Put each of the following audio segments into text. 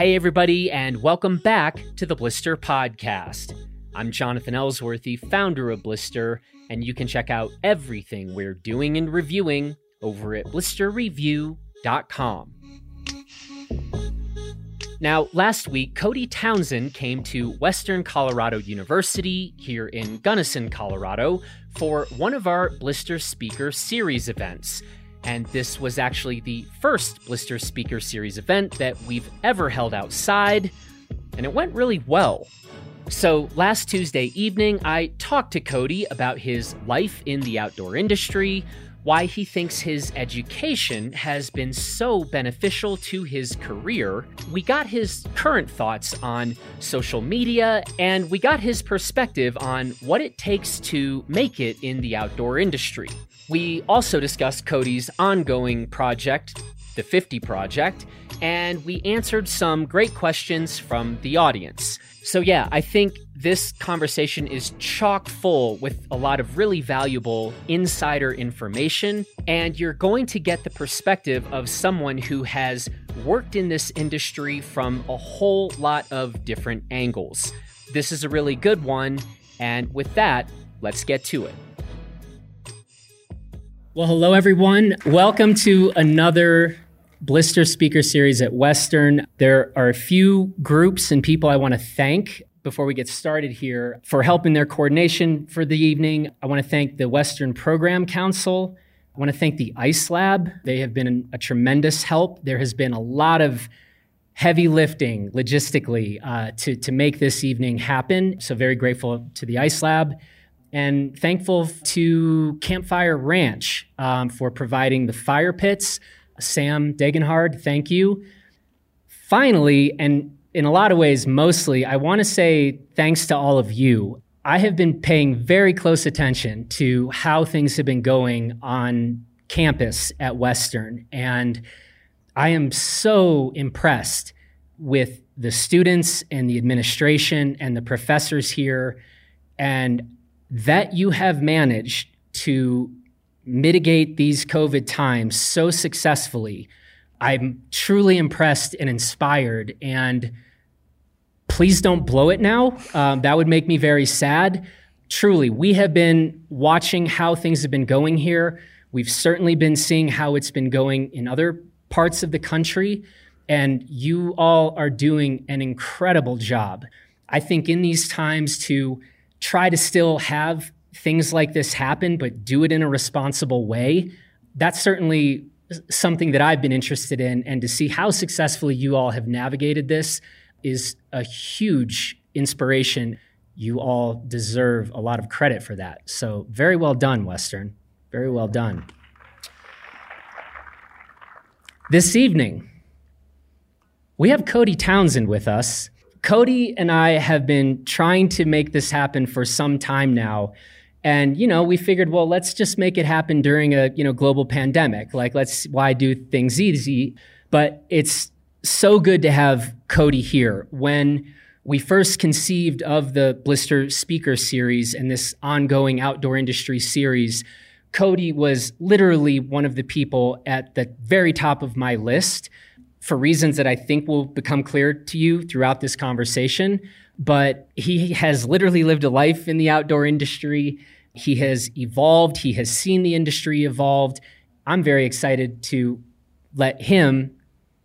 Hey, everybody, and welcome back to the Blister Podcast. I'm Jonathan Ellsworth, founder of Blister, and you can check out everything we're doing and reviewing over at blisterreview.com. Now, last week, Cody Townsend came to Western Colorado University here in Gunnison, Colorado, for one of our Blister Speaker Series events. And this was actually the first Blister Speaker Series event that we've ever held outside, and it went really well. So, last Tuesday evening, I talked to Cody about his life in the outdoor industry, why he thinks his education has been so beneficial to his career. We got his current thoughts on social media, and we got his perspective on what it takes to make it in the outdoor industry. We also discussed Cody's ongoing project, the 50 Project, and we answered some great questions from the audience. So, yeah, I think this conversation is chock full with a lot of really valuable insider information, and you're going to get the perspective of someone who has worked in this industry from a whole lot of different angles. This is a really good one, and with that, let's get to it. Well, hello, everyone. Welcome to another Blister Speaker Series at Western. There are a few groups and people I want to thank before we get started here for helping their coordination for the evening. I want to thank the Western Program Council. I want to thank the ICE Lab. They have been a tremendous help. There has been a lot of heavy lifting logistically uh, to, to make this evening happen. So, very grateful to the ICE Lab and thankful to Campfire Ranch um, for providing the fire pits. Sam Degenhard, thank you. Finally, and in a lot of ways, mostly, I want to say thanks to all of you. I have been paying very close attention to how things have been going on campus at Western, and I am so impressed with the students and the administration and the professors here. And that you have managed to mitigate these COVID times so successfully. I'm truly impressed and inspired. And please don't blow it now. Um, that would make me very sad. Truly, we have been watching how things have been going here. We've certainly been seeing how it's been going in other parts of the country. And you all are doing an incredible job. I think in these times to try to still have things like this happen, but do it in a responsible way. That's certainly something that I've been interested in. And to see how successfully you all have navigated this is a huge inspiration. You all deserve a lot of credit for that. So, very well done, Western. Very well done. This evening, we have Cody Townsend with us. Cody and I have been trying to make this happen for some time now. And, you know, we figured, well, let's just make it happen during a, you know, global pandemic. Like, let's, why do things easy? But it's so good to have Cody here. When we first conceived of the Blister Speaker Series and this ongoing outdoor industry series, Cody was literally one of the people at the very top of my list for reasons that I think will become clear to you throughout this conversation. But he has literally lived a life in the outdoor industry. He has evolved, he has seen the industry evolved. I'm very excited to let him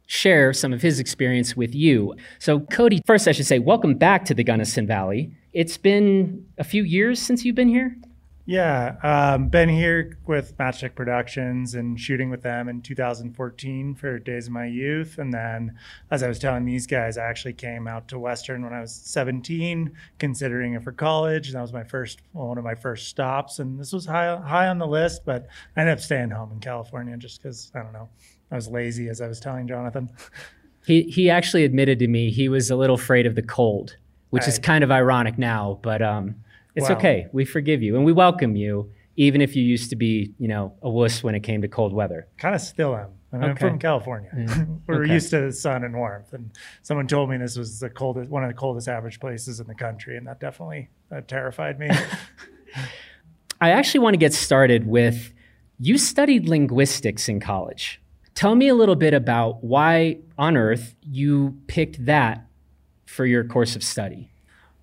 share some of his experience with you. So, Cody, first I should say, welcome back to the Gunnison Valley. It's been a few years since you've been here. Yeah, um, been here with Matchstick Productions and shooting with them in 2014 for Days of My Youth. And then, as I was telling these guys, I actually came out to Western when I was 17, considering it for college. And that was my first, well, one of my first stops. And this was high, high on the list, but I ended up staying home in California just because, I don't know, I was lazy, as I was telling Jonathan. He, he actually admitted to me he was a little afraid of the cold, which I, is kind of ironic now, but um, it's wow. okay. We forgive you and we welcome you, even if you used to be, you know, a wuss when it came to cold weather. Kind of still am. I mean, okay. I'm from California. Mm. We're okay. used to the sun and warmth. And someone told me this was the coldest, one of the coldest average places in the country, and that definitely terrified me. I actually want to get started with you studied linguistics in college. Tell me a little bit about why on earth you picked that for your course of study.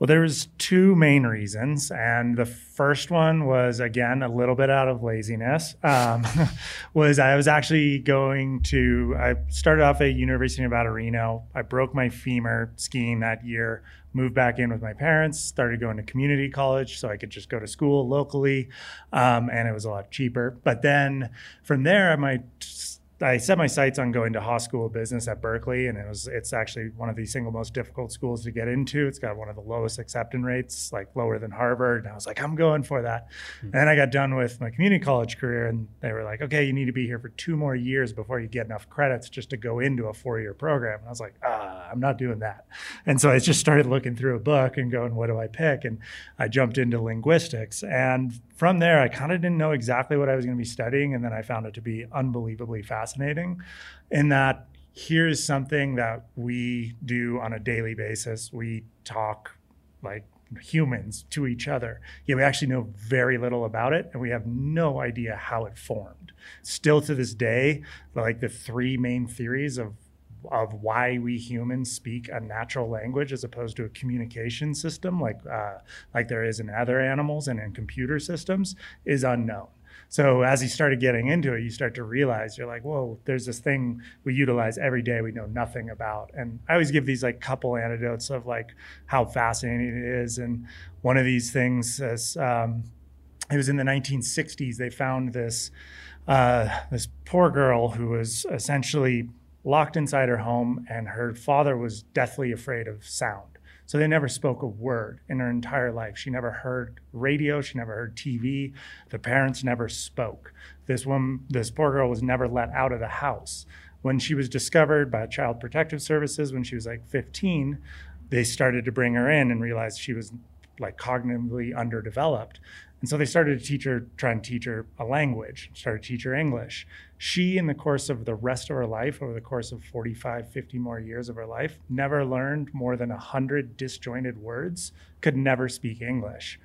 Well, there was two main reasons, and the first one was again a little bit out of laziness. Um, was I was actually going to I started off at University of Nevada Reno. I broke my femur skiing that year. Moved back in with my parents. Started going to community college so I could just go to school locally, um, and it was a lot cheaper. But then from there, my I set my sights on going to Haas School of Business at Berkeley, and it was it's actually one of the single most difficult schools to get into. It's got one of the lowest acceptance rates, like lower than Harvard. And I was like, I'm going for that. Mm-hmm. And then I got done with my community college career, and they were like, okay, you need to be here for two more years before you get enough credits just to go into a four year program. And I was like, ah, I'm not doing that. And so I just started looking through a book and going, what do I pick? And I jumped into linguistics, and from there, I kind of didn't know exactly what I was going to be studying. And then I found it to be unbelievably fascinating in that here's something that we do on a daily basis. We talk like humans to each other. Yet we actually know very little about it and we have no idea how it formed. Still to this day, like the three main theories of of why we humans speak a natural language as opposed to a communication system like uh, like there is in other animals and in computer systems is unknown. So as you started getting into it, you start to realize you're like, whoa, there's this thing we utilize every day we know nothing about. And I always give these like couple anecdotes of like how fascinating it is. And one of these things is um, it was in the 1960s. They found this uh, this poor girl who was essentially locked inside her home, and her father was deathly afraid of sound. So they never spoke a word in her entire life. She never heard radio, she never heard TV. The parents never spoke. This woman, this poor girl was never let out of the house. When she was discovered by Child Protective Services when she was like 15, they started to bring her in and realized she was like cognitively underdeveloped. And so they started to teach her, try and teach her a language, started to teach her English. She, in the course of the rest of her life, over the course of 45, 50 more years of her life, never learned more than 100 disjointed words, could never speak English.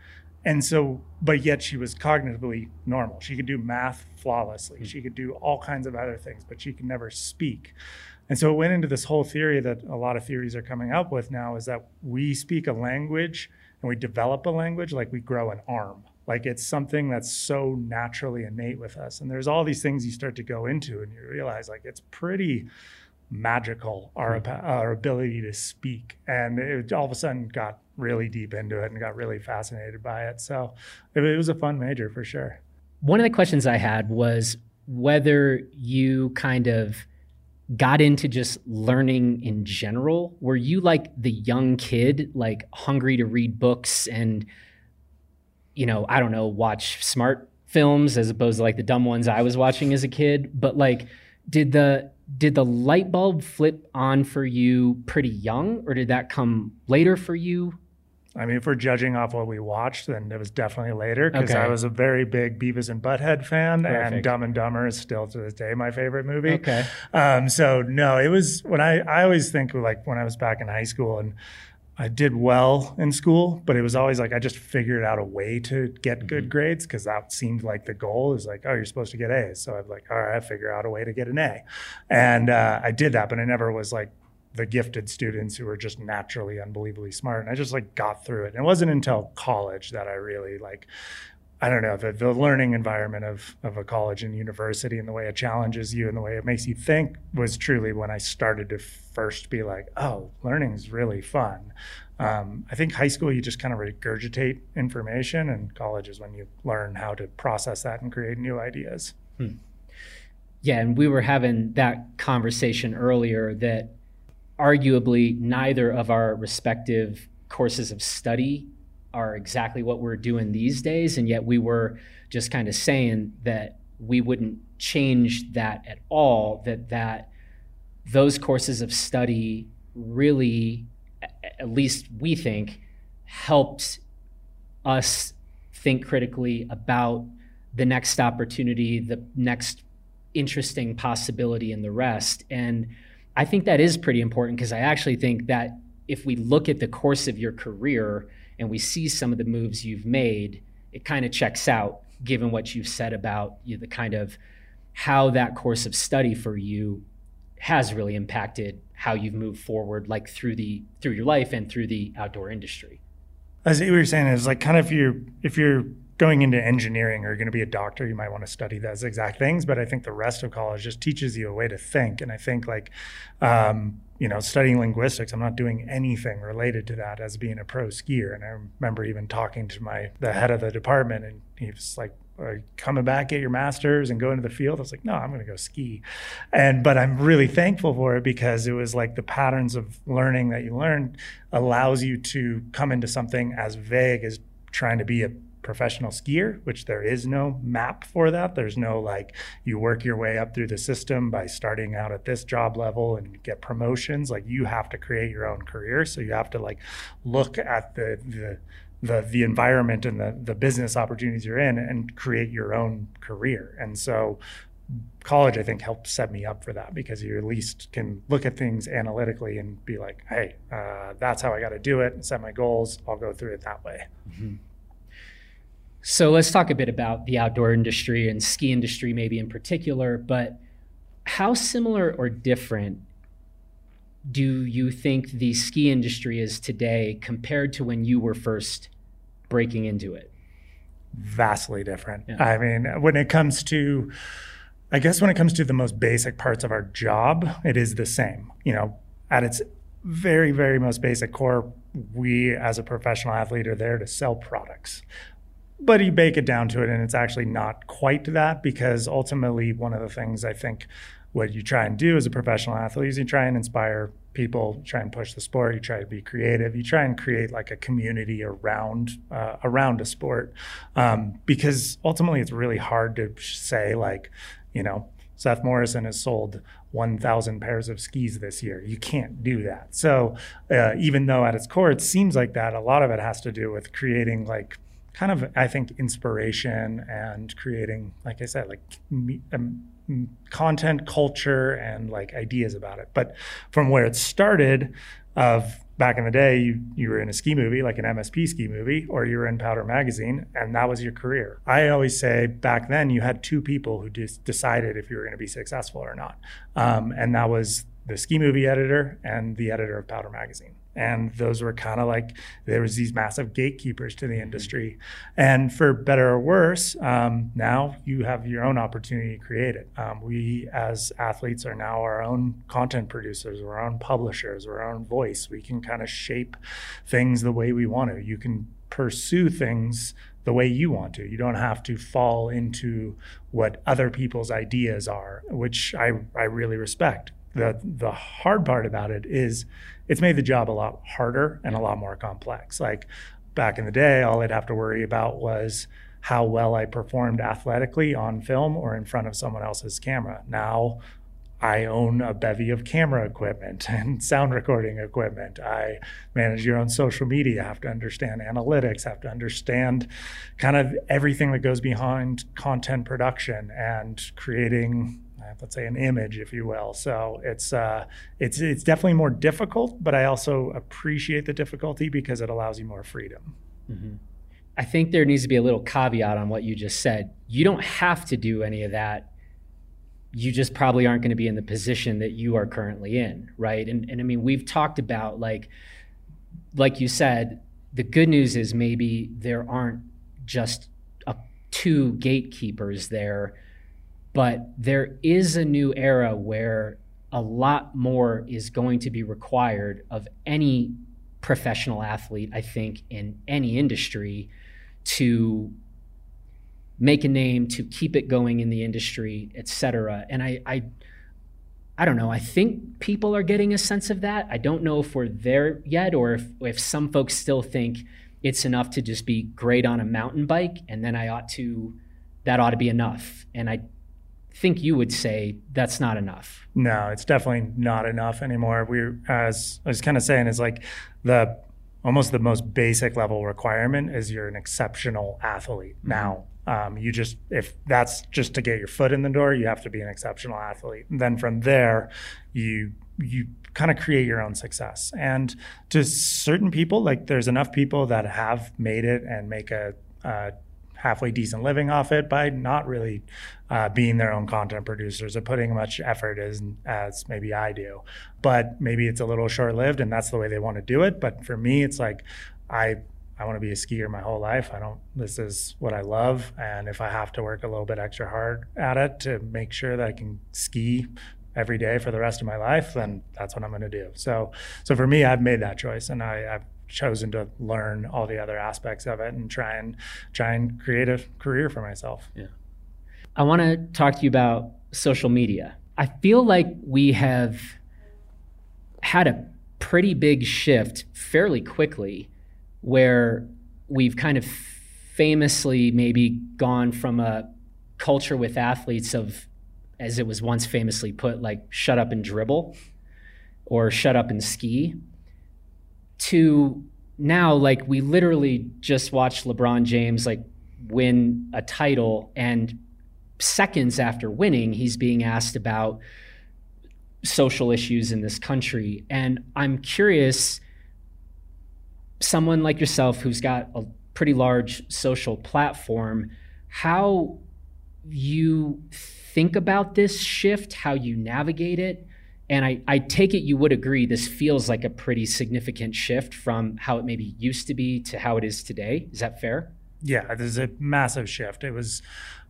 And so, but yet she was cognitively normal. She could do math flawlessly. Hmm. She could do all kinds of other things, but she could never speak. And so it went into this whole theory that a lot of theories are coming up with now is that we speak a language and we develop a language like we grow an arm. Like it's something that's so naturally innate with us. And there's all these things you start to go into and you realize like it's pretty magical our, mm-hmm. our ability to speak. And it all of a sudden got really deep into it and got really fascinated by it. So it, it was a fun major for sure. One of the questions I had was whether you kind of got into just learning in general. Were you like the young kid, like hungry to read books and you know, I don't know, watch smart films as opposed to like the dumb ones I was watching as a kid. But like, did the did the light bulb flip on for you pretty young, or did that come later for you? I mean, if we're judging off what we watched, then it was definitely later because okay. I was a very big Beavis and Butthead fan, Perfect. and Dumb and Dumber is still to this day my favorite movie. Okay. Um, so no, it was when I I always think like when I was back in high school and I did well in school, but it was always like I just figured out a way to get mm-hmm. good grades because that seemed like the goal is like, oh, you're supposed to get A's. So I'm like, all right, I figure out a way to get an A. And uh, I did that, but I never was like the gifted students who were just naturally unbelievably smart. And I just like got through it. And it wasn't until college that I really like I don't know, the, the learning environment of, of a college and university and the way it challenges you and the way it makes you think was truly when I started to first be like, oh, learning is really fun. Um, I think high school, you just kind of regurgitate information, and college is when you learn how to process that and create new ideas. Hmm. Yeah, and we were having that conversation earlier that arguably neither of our respective courses of study are exactly what we're doing these days. And yet we were just kind of saying that we wouldn't change that at all, that that those courses of study really, at least we think, helped us think critically about the next opportunity, the next interesting possibility, and the rest. And I think that is pretty important because I actually think that if we look at the course of your career, and we see some of the moves you've made, it kind of checks out given what you've said about you know, the kind of how that course of study for you has really impacted how you've moved forward, like through the through your life and through the outdoor industry. I see what you're saying, is like kind of if you're if you're going into engineering or you're going to be a doctor, you might want to study those exact things. But I think the rest of college just teaches you a way to think. And I think like, um, you know, studying linguistics, I'm not doing anything related to that as being a pro skier. And I remember even talking to my the head of the department, and he was like, coming back get your masters and go into the field i was like no i'm going to go ski and but i'm really thankful for it because it was like the patterns of learning that you learn allows you to come into something as vague as trying to be a professional skier, which there is no map for that. There's no like you work your way up through the system by starting out at this job level and get promotions. Like you have to create your own career. So you have to like look at the the the the environment and the the business opportunities you're in and create your own career. And so college i think helped set me up for that because you at least can look at things analytically and be like hey uh, that's how i got to do it set my goals i'll go through it that way mm-hmm. So let's talk a bit about the outdoor industry and ski industry, maybe in particular. But how similar or different do you think the ski industry is today compared to when you were first breaking into it? Vastly different. Yeah. I mean, when it comes to, I guess when it comes to the most basic parts of our job, it is the same. You know, at its very, very most basic core, we as a professional athlete are there to sell products but you bake it down to it and it's actually not quite that because ultimately one of the things i think what you try and do as a professional athlete is you try and inspire people try and push the sport you try to be creative you try and create like a community around uh, around a sport um, because ultimately it's really hard to say like you know Seth Morrison has sold 1,000 pairs of skis this year. You can't do that. So, uh, even though at its core it seems like that, a lot of it has to do with creating like kind of I think inspiration and creating, like I said, like um, content, culture, and like ideas about it. But from where it started, of back in the day, you you were in a ski movie, like an MSP ski movie, or you were in Powder Magazine, and that was your career. I always say back then you had two people who just decided if you were going to be successful or not, um, and that was the ski movie editor and the editor of Powder Magazine and those were kind of like there was these massive gatekeepers to the mm-hmm. industry. And for better or worse um, now you have your own opportunity to create it. Um, we as athletes are now our own content producers we're our own publishers we're our own voice. We can kind of shape things the way we want to. You can pursue things the way you want to. You don't have to fall into what other people's ideas are, which I, I really respect the the hard part about it is it's made the job a lot harder and a lot more complex. Like back in the day, all I'd have to worry about was how well I performed athletically on film or in front of someone else's camera. Now I own a bevy of camera equipment and sound recording equipment. I manage your own social media, have to understand analytics, have to understand kind of everything that goes behind content production and creating let's say an image, if you will. So it's uh, it's it's definitely more difficult, but I also appreciate the difficulty because it allows you more freedom. Mm-hmm. I think there needs to be a little caveat on what you just said. You don't have to do any of that. You just probably aren't going to be in the position that you are currently in, right? And and I mean, we've talked about like like you said, the good news is maybe there aren't just a, two gatekeepers there but there is a new era where a lot more is going to be required of any professional athlete, I think, in any industry to make a name, to keep it going in the industry, et cetera. And I, I, I don't know. I think people are getting a sense of that. I don't know if we're there yet, or if, if some folks still think it's enough to just be great on a mountain bike, and then I ought to, that ought to be enough. And I think you would say that's not enough. No, it's definitely not enough anymore. We, as I was kind of saying, is like the almost the most basic level requirement is you're an exceptional athlete. Mm-hmm. Now, um, you just if that's just to get your foot in the door, you have to be an exceptional athlete. And then from there, you you kind of create your own success. And to certain people, like there's enough people that have made it and make a uh, halfway decent living off it by not really uh, being their own content producers or putting much effort as as maybe I do. But maybe it's a little short lived, and that's the way they want to do it. But for me, it's like I I want to be a skier my whole life. I don't. This is what I love, and if I have to work a little bit extra hard at it to make sure that I can ski every day for the rest of my life, then that's what I'm going to do. So, so for me, I've made that choice, and I, I've chosen to learn all the other aspects of it and try and try and create a career for myself. Yeah. I want to talk to you about social media. I feel like we have had a pretty big shift fairly quickly where we've kind of famously maybe gone from a culture with athletes of, as it was once famously put, like shut up and dribble or shut up and ski, to now, like we literally just watched LeBron James like win a title, and seconds after winning, he's being asked about social issues in this country. And I'm curious someone like yourself who's got a pretty large social platform, how you think about this shift, how you navigate it. And I, I take it you would agree this feels like a pretty significant shift from how it maybe used to be to how it is today. Is that fair? Yeah, there's a massive shift. It was,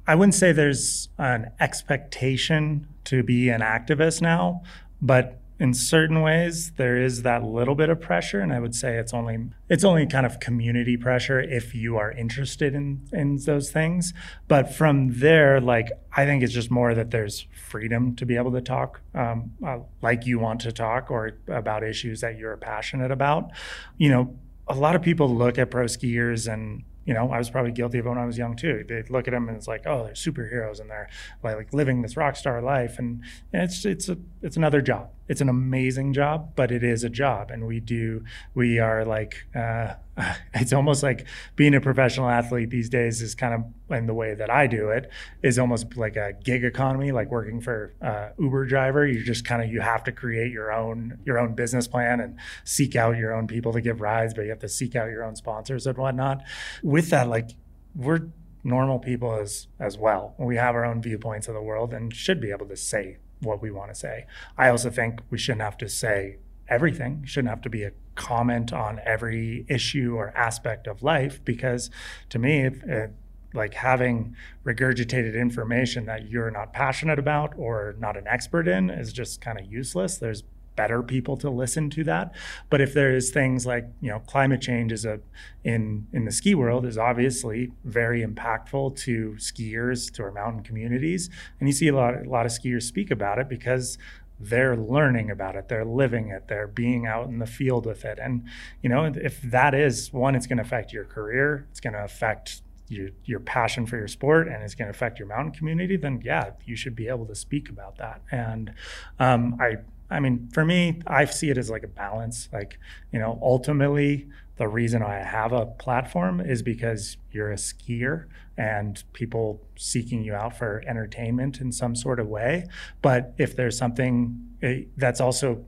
I wouldn't say there's an expectation to be an activist now, but in certain ways there is that little bit of pressure and i would say it's only it's only kind of community pressure if you are interested in in those things but from there like i think it's just more that there's freedom to be able to talk um, uh, like you want to talk or about issues that you're passionate about you know a lot of people look at pro skiers and you know, I was probably guilty of it when I was young too. They look at them and it's like, oh, they're superheroes and they're like living this rock star life, and, and it's it's a it's another job. It's an amazing job, but it is a job, and we do we are like uh, it's almost like being a professional athlete these days is kind of in the way that I do it is almost like a gig economy, like working for uh, Uber driver. You just kind of you have to create your own your own business plan and seek out your own people to give rides, but you have to seek out your own sponsors and whatnot. With that, like we're normal people as as well. We have our own viewpoints of the world and should be able to say what we want to say. I also think we shouldn't have to say everything. Shouldn't have to be a comment on every issue or aspect of life because to me, it, uh, like having regurgitated information that you're not passionate about or not an expert in is just kind of useless. There's better people to listen to that. But if there is things like, you know, climate change is a in in the ski world is obviously very impactful to skiers, to our mountain communities. And you see a lot a lot of skiers speak about it because they're learning about it they're living it they're being out in the field with it and you know if that is one it's going to affect your career it's going to affect your, your passion for your sport and it's going to affect your mountain community then yeah you should be able to speak about that and um, i i mean for me i see it as like a balance like you know ultimately the reason I have a platform is because you're a skier and people seeking you out for entertainment in some sort of way. But if there's something eh, that's also,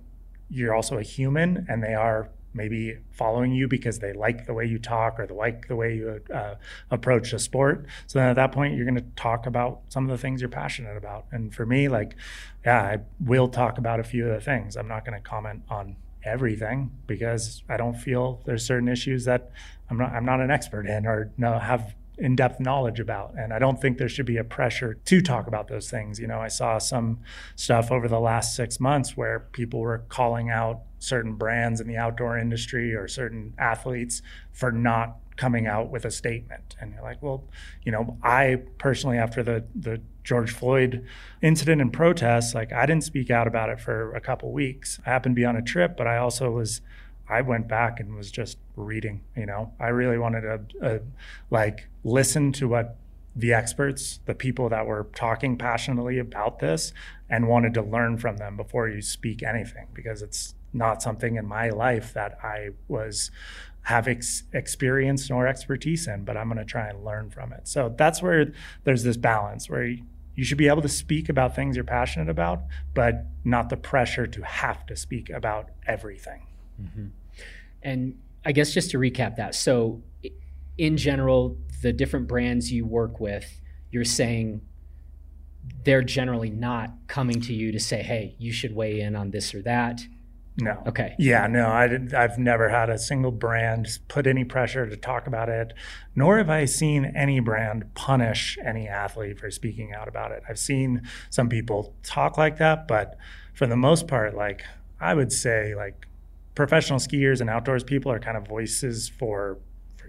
you're also a human and they are maybe following you because they like the way you talk or they like the way you uh, approach a sport. So then at that point, you're going to talk about some of the things you're passionate about. And for me, like, yeah, I will talk about a few of the things. I'm not going to comment on everything because I don't feel there's certain issues that I'm not I'm not an expert in or no have in-depth knowledge about and I don't think there should be a pressure to talk about those things. You know, I saw some stuff over the last 6 months where people were calling out certain brands in the outdoor industry or certain athletes for not coming out with a statement. And you're like, well, you know, I personally, after the the George Floyd incident and protests, like I didn't speak out about it for a couple weeks. I happened to be on a trip, but I also was. I went back and was just reading. You know, I really wanted to uh, like listen to what the experts, the people that were talking passionately about this, and wanted to learn from them before you speak anything because it's not something in my life that I was have ex- experience nor expertise in, but I'm going to try and learn from it. So that's where there's this balance where you, should be able to speak about things you're passionate about, but not the pressure to have to speak about everything. Mm-hmm. And I guess just to recap that, so in general, the different brands you work with, you're saying they're generally not coming to you to say, hey, you should weigh in on this or that. No. Okay. Yeah, no, I did, I've never had a single brand put any pressure to talk about it, nor have I seen any brand punish any athlete for speaking out about it. I've seen some people talk like that, but for the most part, like I would say, like professional skiers and outdoors people are kind of voices for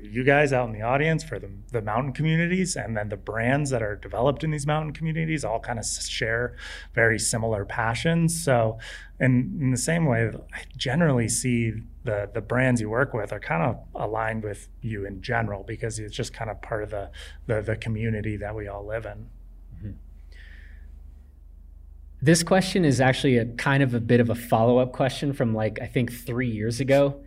you guys out in the audience, for the, the mountain communities, and then the brands that are developed in these mountain communities all kind of share very similar passions. So, in, the same way, I generally see the the brands you work with are kind of aligned with you in general because it's just kind of part of the the, the community that we all live in. Mm-hmm. This question is actually a kind of a bit of a follow up question from like I think three years ago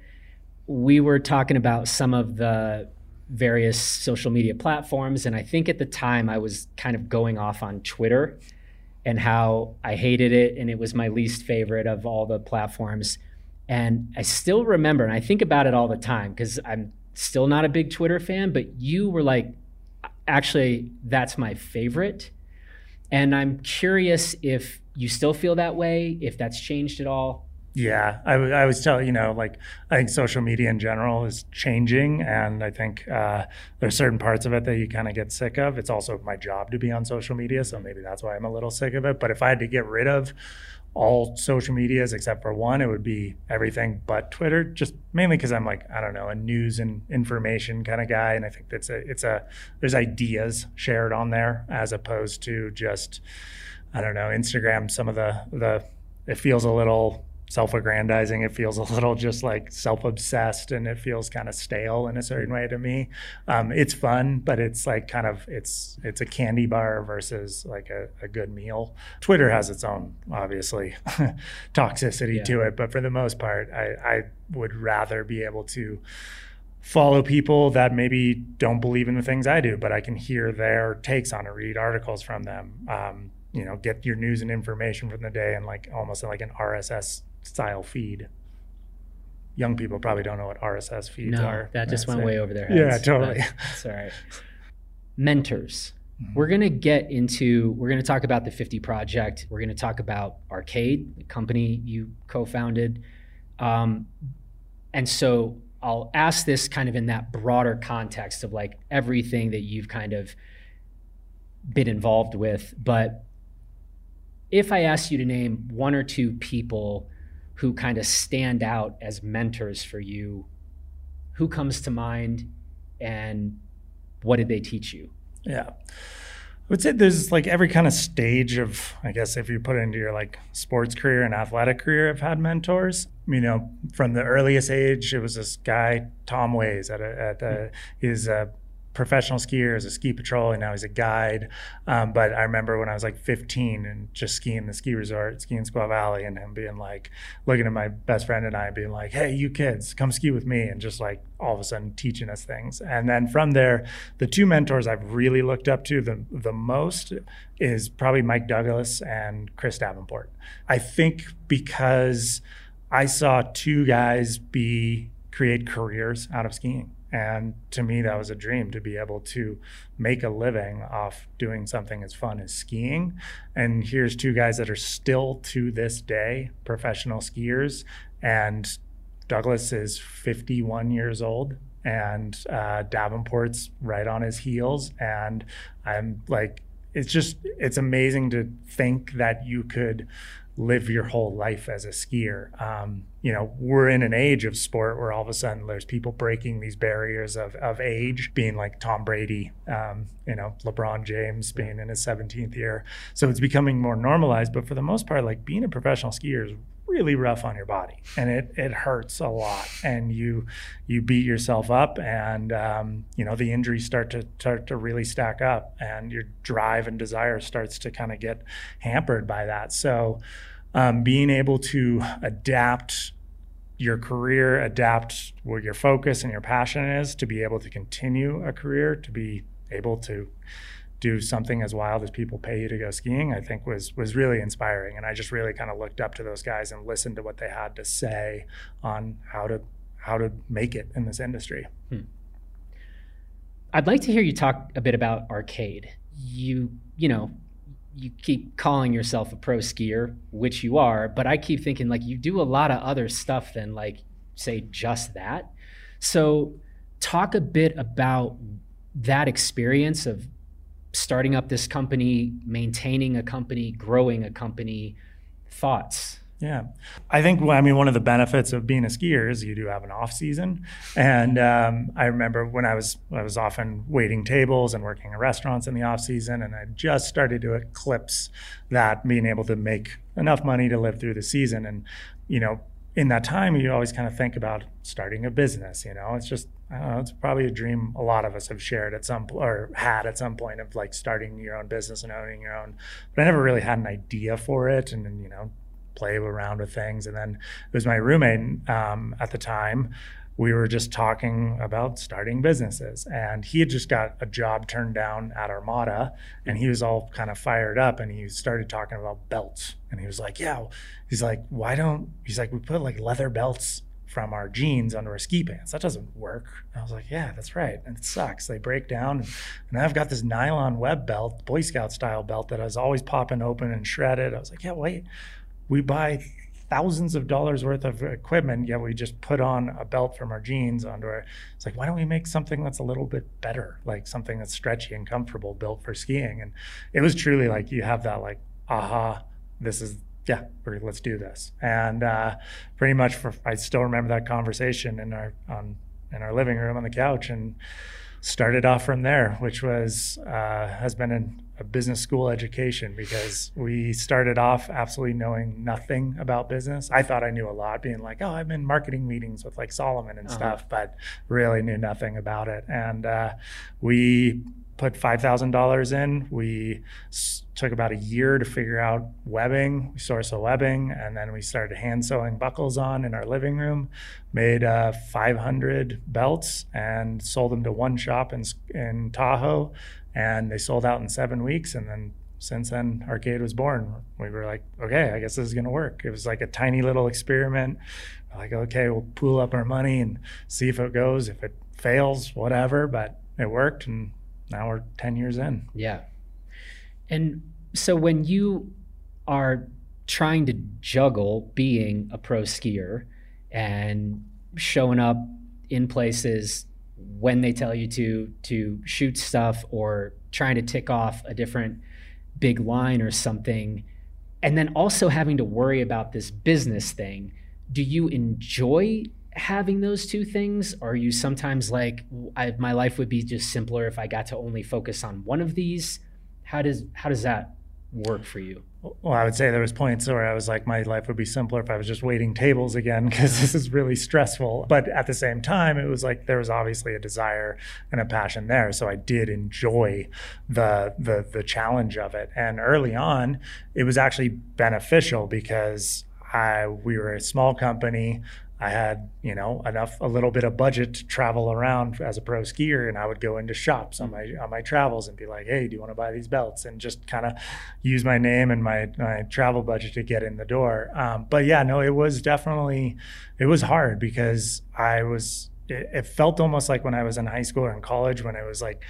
we were talking about some of the various social media platforms. And I think at the time I was kind of going off on Twitter and how I hated it and it was my least favorite of all the platforms. And I still remember, and I think about it all the time because I'm still not a big Twitter fan, but you were like, actually, that's my favorite. And I'm curious if you still feel that way, if that's changed at all. Yeah, I, w- I was telling you know, like I think social media in general is changing, and I think uh, there's certain parts of it that you kind of get sick of. It's also my job to be on social media, so maybe that's why I'm a little sick of it. But if I had to get rid of all social medias except for one, it would be everything but Twitter. Just mainly because I'm like I don't know a news and information kind of guy, and I think that's a it's a there's ideas shared on there as opposed to just I don't know Instagram. Some of the the it feels a little self-aggrandizing it feels a little just like self-obsessed and it feels kind of stale in a certain way to me um, it's fun but it's like kind of it's it's a candy bar versus like a, a good meal twitter has its own obviously toxicity yeah. to it but for the most part I, I would rather be able to follow people that maybe don't believe in the things I do, but I can hear their takes on it, read articles from them, um, you know, get your news and information from the day and like almost like an RSS style feed. Young people probably don't know what RSS feeds no, are. That just went way over their heads. Yeah, totally. That's all right. Mentors. Mm-hmm. We're going to get into, we're going to talk about the 50 project. We're going to talk about Arcade, the company you co founded. Um, and so I'll ask this kind of in that broader context of like everything that you've kind of been involved with. But if I ask you to name one or two people who kind of stand out as mentors for you, who comes to mind and what did they teach you? Yeah. I would say there's like every kind of stage of, I guess, if you put it into your like sports career and athletic career, I've had mentors. You know, from the earliest age, it was this guy, Tom Ways, at a, at a, hmm. he's a professional skier as a ski patrol and now he's a guide. Um, but I remember when I was like 15 and just skiing the ski resort, skiing Squaw Valley, and him being like, looking at my best friend and I being like, hey, you kids, come ski with me. And just like all of a sudden teaching us things. And then from there, the two mentors I've really looked up to the, the most is probably Mike Douglas and Chris Davenport. I think because I saw two guys be create careers out of skiing and to me, that was a dream to be able to make a living off doing something as fun as skiing. And here's two guys that are still to this day professional skiers. And Douglas is 51 years old and uh, Davenport's right on his heels. And I'm like, it's just, it's amazing to think that you could live your whole life as a skier. Um, you know, we're in an age of sport where all of a sudden there's people breaking these barriers of, of age, being like Tom Brady, um, you know, LeBron James being in his 17th year. So it's becoming more normalized. But for the most part, like being a professional skier is really rough on your body and it, it hurts a lot and you you beat yourself up and um, you know the injuries start to start to really stack up and your drive and desire starts to kind of get hampered by that. So um, being able to adapt your career adapt where your focus and your passion is to be able to continue a career to be able to do something as wild as people pay you to go skiing, I think was was really inspiring. And I just really kind of looked up to those guys and listened to what they had to say on how to how to make it in this industry. Hmm. I'd like to hear you talk a bit about arcade. You, you know, you keep calling yourself a pro skier, which you are, but I keep thinking like you do a lot of other stuff than like say just that. So talk a bit about that experience of starting up this company, maintaining a company, growing a company, thoughts. Yeah, I think I mean one of the benefits of being a skier is you do have an off season, and um, I remember when I was I was often waiting tables and working in restaurants in the off season, and I just started to eclipse that being able to make enough money to live through the season, and you know in that time you always kind of think about starting a business. You know, it's just I don't know, it's probably a dream a lot of us have shared at some or had at some point of like starting your own business and owning your own. But I never really had an idea for it, and then you know play around with things. And then it was my roommate um, at the time. We were just talking about starting businesses, and he had just got a job turned down at Armada, and he was all kind of fired up, and he started talking about belts, and he was like, "Yeah," he's like, "Why don't?" He's like, "We put like leather belts from our jeans under our ski pants. That doesn't work. I was like, yeah, that's right. And it sucks. They break down. And I've got this nylon web belt, Boy Scout style belt that I was always popping open and shredded. I was like, yeah, wait, we buy thousands of dollars worth of equipment, yet we just put on a belt from our jeans onto our. It's like, why don't we make something that's a little bit better, like something that's stretchy and comfortable, built for skiing? And it was truly like you have that like, aha, this is yeah, let's do this. And uh, pretty much, for I still remember that conversation in our on in our living room on the couch, and started off from there, which was uh, has been an a business school education because we started off absolutely knowing nothing about business. I thought I knew a lot, being like, oh, I'm in marketing meetings with like Salomon and uh-huh. stuff, but really knew nothing about it. And uh, we put $5,000 in. We s- took about a year to figure out webbing. We sourced a webbing, and then we started hand sewing buckles on in our living room. Made uh, 500 belts and sold them to one shop in, in Tahoe and they sold out in seven weeks. And then since then, Arcade was born. We were like, okay, I guess this is going to work. It was like a tiny little experiment. Like, okay, we'll pool up our money and see if it goes. If it fails, whatever. But it worked, and now we're ten years in. Yeah. And so when you are trying to juggle being a pro skier and showing up in places when they tell you to to shoot stuff or trying to tick off a different big line or something and then also having to worry about this business thing do you enjoy having those two things? Are you sometimes like I, my life would be just simpler if i got to only focus on one of these? How does how does that work for you well, I would say there was points where I was like, my life would be simpler if I was just waiting tables again because this is really stressful. But at the same time, it was like there was obviously a desire and a passion there, so I did enjoy the the the challenge of it. And early on, it was actually beneficial because I we were a small company. I had, you know, enough a little bit of budget to travel around as a pro skier, and I would go into shops on my on my travels and be like, "Hey, do you want to buy these belts?" and just kind of use my name and my my travel budget to get in the door. Um, but yeah, no, it was definitely it was hard because I was it, it felt almost like when I was in high school or in college when I was like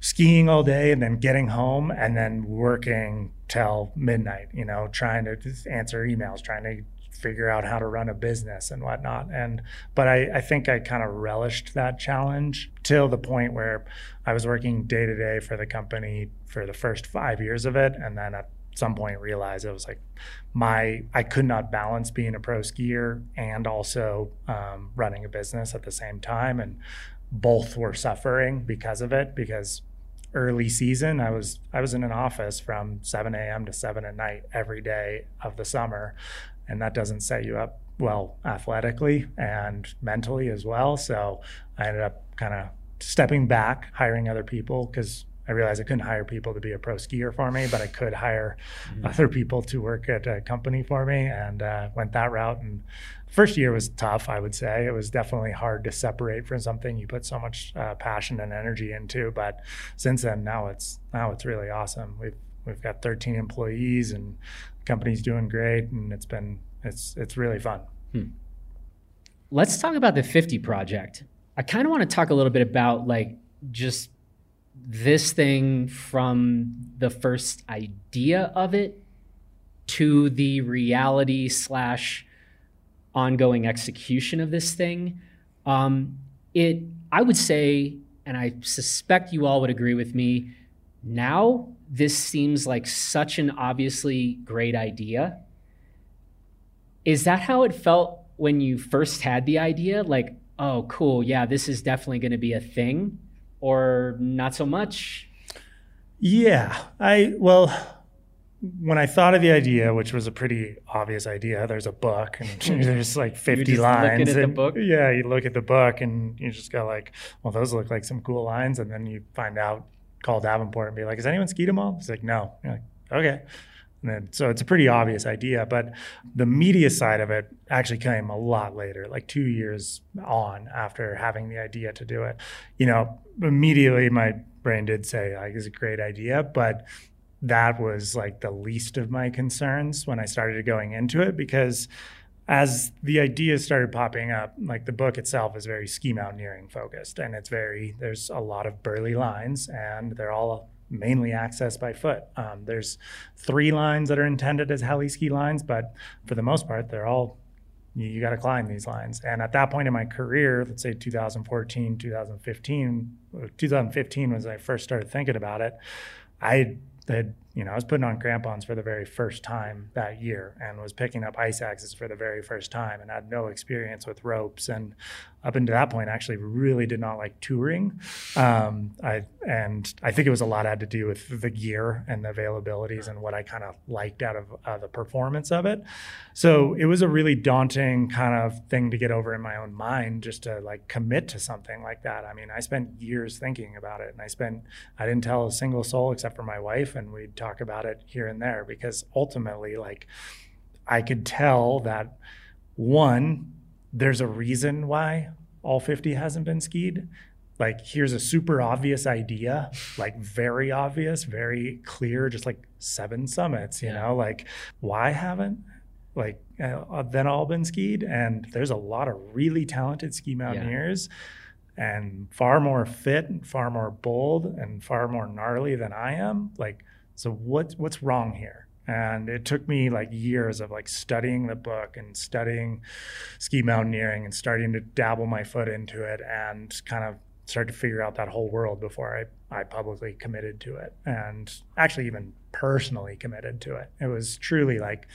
skiing all day and then getting home and then working till midnight, you know, trying to answer emails, trying to figure out how to run a business and whatnot. And but I, I think I kind of relished that challenge till the point where I was working day to day for the company for the first five years of it, and then at some point realized it was like my I could not balance being a pro skier and also um, running a business at the same time, and both were suffering because of it because early season i was i was in an office from 7 a.m to 7 at night every day of the summer and that doesn't set you up well athletically and mentally as well. So I ended up kind of stepping back, hiring other people because I realized I couldn't hire people to be a pro skier for me, but I could hire mm-hmm. other people to work at a company for me, and uh, went that route. And first year was tough, I would say. It was definitely hard to separate from something you put so much uh, passion and energy into. But since then, now it's now it's really awesome. We've we've got 13 employees, and company's doing great, and it's been it's it's really fun. Hmm. Let's talk about the 50 project. I kind of want to talk a little bit about like just this thing from the first idea of it to the reality slash ongoing execution of this thing. Um, it, I would say, and I suspect you all would agree with me, now this seems like such an obviously great idea. Is that how it felt when you first had the idea? Like, oh, cool, yeah, this is definitely going to be a thing, or not so much? Yeah, I, well, when I thought of the idea, which was a pretty obvious idea, there's a book and there's like 50 lines. and, Yeah, you look at the book and you just go like, well, those look like some cool lines. And then you find out, call Davenport and be like, has anyone skied them all? He's like, no. You're like, okay. And then, so it's a pretty obvious idea, but the media side of it actually came a lot later, like two years on after having the idea to do it. You know, immediately my brain did say like, it's a great idea, but that was like the least of my concerns when I started going into it because as the ideas started popping up, like the book itself is very ski mountaineering focused and it's very, there's a lot of burly lines and they're all mainly accessed by foot. Um, there's three lines that are intended as heli ski lines, but for the most part, they're all you, you got to climb these lines. And at that point in my career, let's say 2014, 2015, 2015 was when I first started thinking about it. I had you know, I was putting on crampons for the very first time that year and was picking up ice axes for the very first time and had no experience with ropes. And up until that point, actually really did not like touring. Um, I, and I think it was a lot had to do with the gear and the availabilities and what I kind of liked out of uh, the performance of it. So it was a really daunting kind of thing to get over in my own mind just to like commit to something like that. I mean, I spent years thinking about it and I spent, I didn't tell a single soul except for my wife and we'd talk talk about it here and there because ultimately, like, I could tell that one, there's a reason why all 50 hasn't been skied. Like, here's a super obvious idea, like, very obvious, very clear, just like seven summits, you yeah. know, like, why haven't? Like, uh, then all been skied. And there's a lot of really talented ski mountaineers. Yeah and far more fit and far more bold and far more gnarly than I am. Like so what's what's wrong here? And it took me like years of like studying the book and studying ski mountaineering and starting to dabble my foot into it and kind of start to figure out that whole world before I, I publicly committed to it and actually even personally committed to it. It was truly like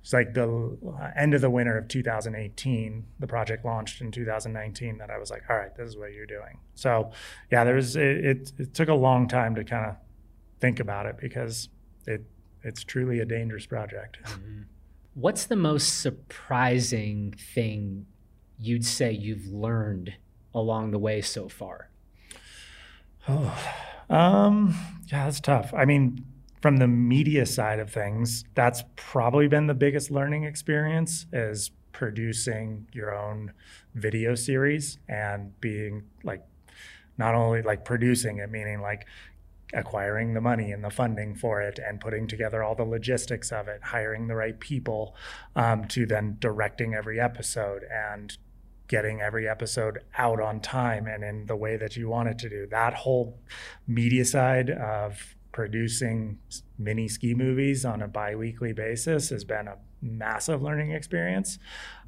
it's like the uh, end of the winter of 2018 the project launched in 2019 that i was like all right this is what you're doing so yeah there was it, it, it took a long time to kind of think about it because it it's truly a dangerous project. Mm-hmm. What's the most surprising thing you'd say you've learned along the way so far? Oh, um, yeah, that's tough. I mean, from the media side of things, that's probably been the biggest learning experience is producing your own video series and being like not only like producing it meaning like acquiring the money and the funding for it and putting together all the logistics of it, hiring the right people um, to then directing every episode and getting every episode out on time and in the way that you want it to do. That whole media side of producing mini ski movies on a bi-weekly basis has been a massive learning experience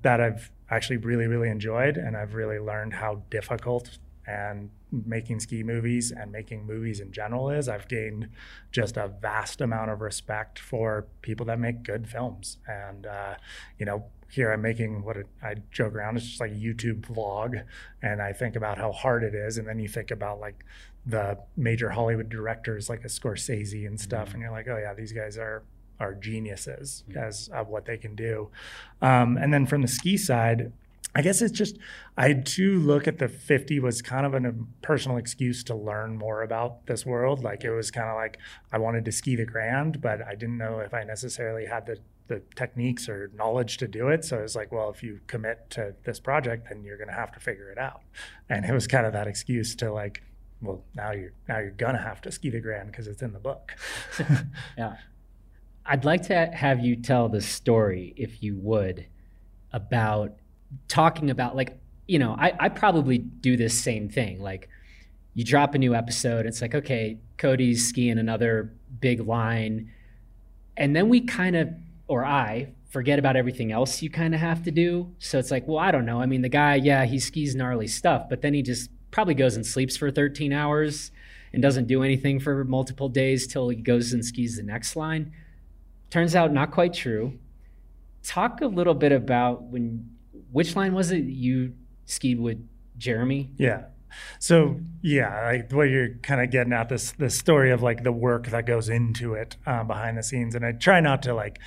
that I've actually really really enjoyed and I've really learned how difficult and making ski movies and making movies in general is. I've gained just a vast amount of respect for people that make good films. And, uh, you know, here I'm making what I joke around, it's just like a YouTube vlog. And I think about how hard it is. And then you think about like the major Hollywood directors like a Scorsese and stuff. Mm-hmm. And you're like, oh, yeah, these guys are are geniuses mm-hmm. as of what they can do. Um, and then from the ski side, I guess it's just I do look at the 50 was kind of a um, personal excuse to learn more about this world. Like it was kind of like I wanted to ski the grand, but I didn't know if I necessarily had the the techniques or knowledge to do it. So it was like, well, if you commit to this project, then you're going to have to figure it out. And it was kind of that excuse to like, well, now you're now you're gonna have to ski the grand because it's in the book. yeah, I'd like to have you tell the story, if you would, about talking about like you know I, I probably do this same thing like you drop a new episode. It's like, okay, Cody's skiing another big line. And then we kind of, or I, forget about everything else you kind of have to do. So it's like, well, I don't know. I mean, the guy, yeah, he skis gnarly stuff, but then he just probably goes and sleeps for 13 hours and doesn't do anything for multiple days till he goes and skis the next line. Turns out not quite true. Talk a little bit about when which line was it you skied with Jeremy? Yeah. So yeah, like what you're kind of getting at this this story of like the work that goes into it uh, behind the scenes, and I try not to like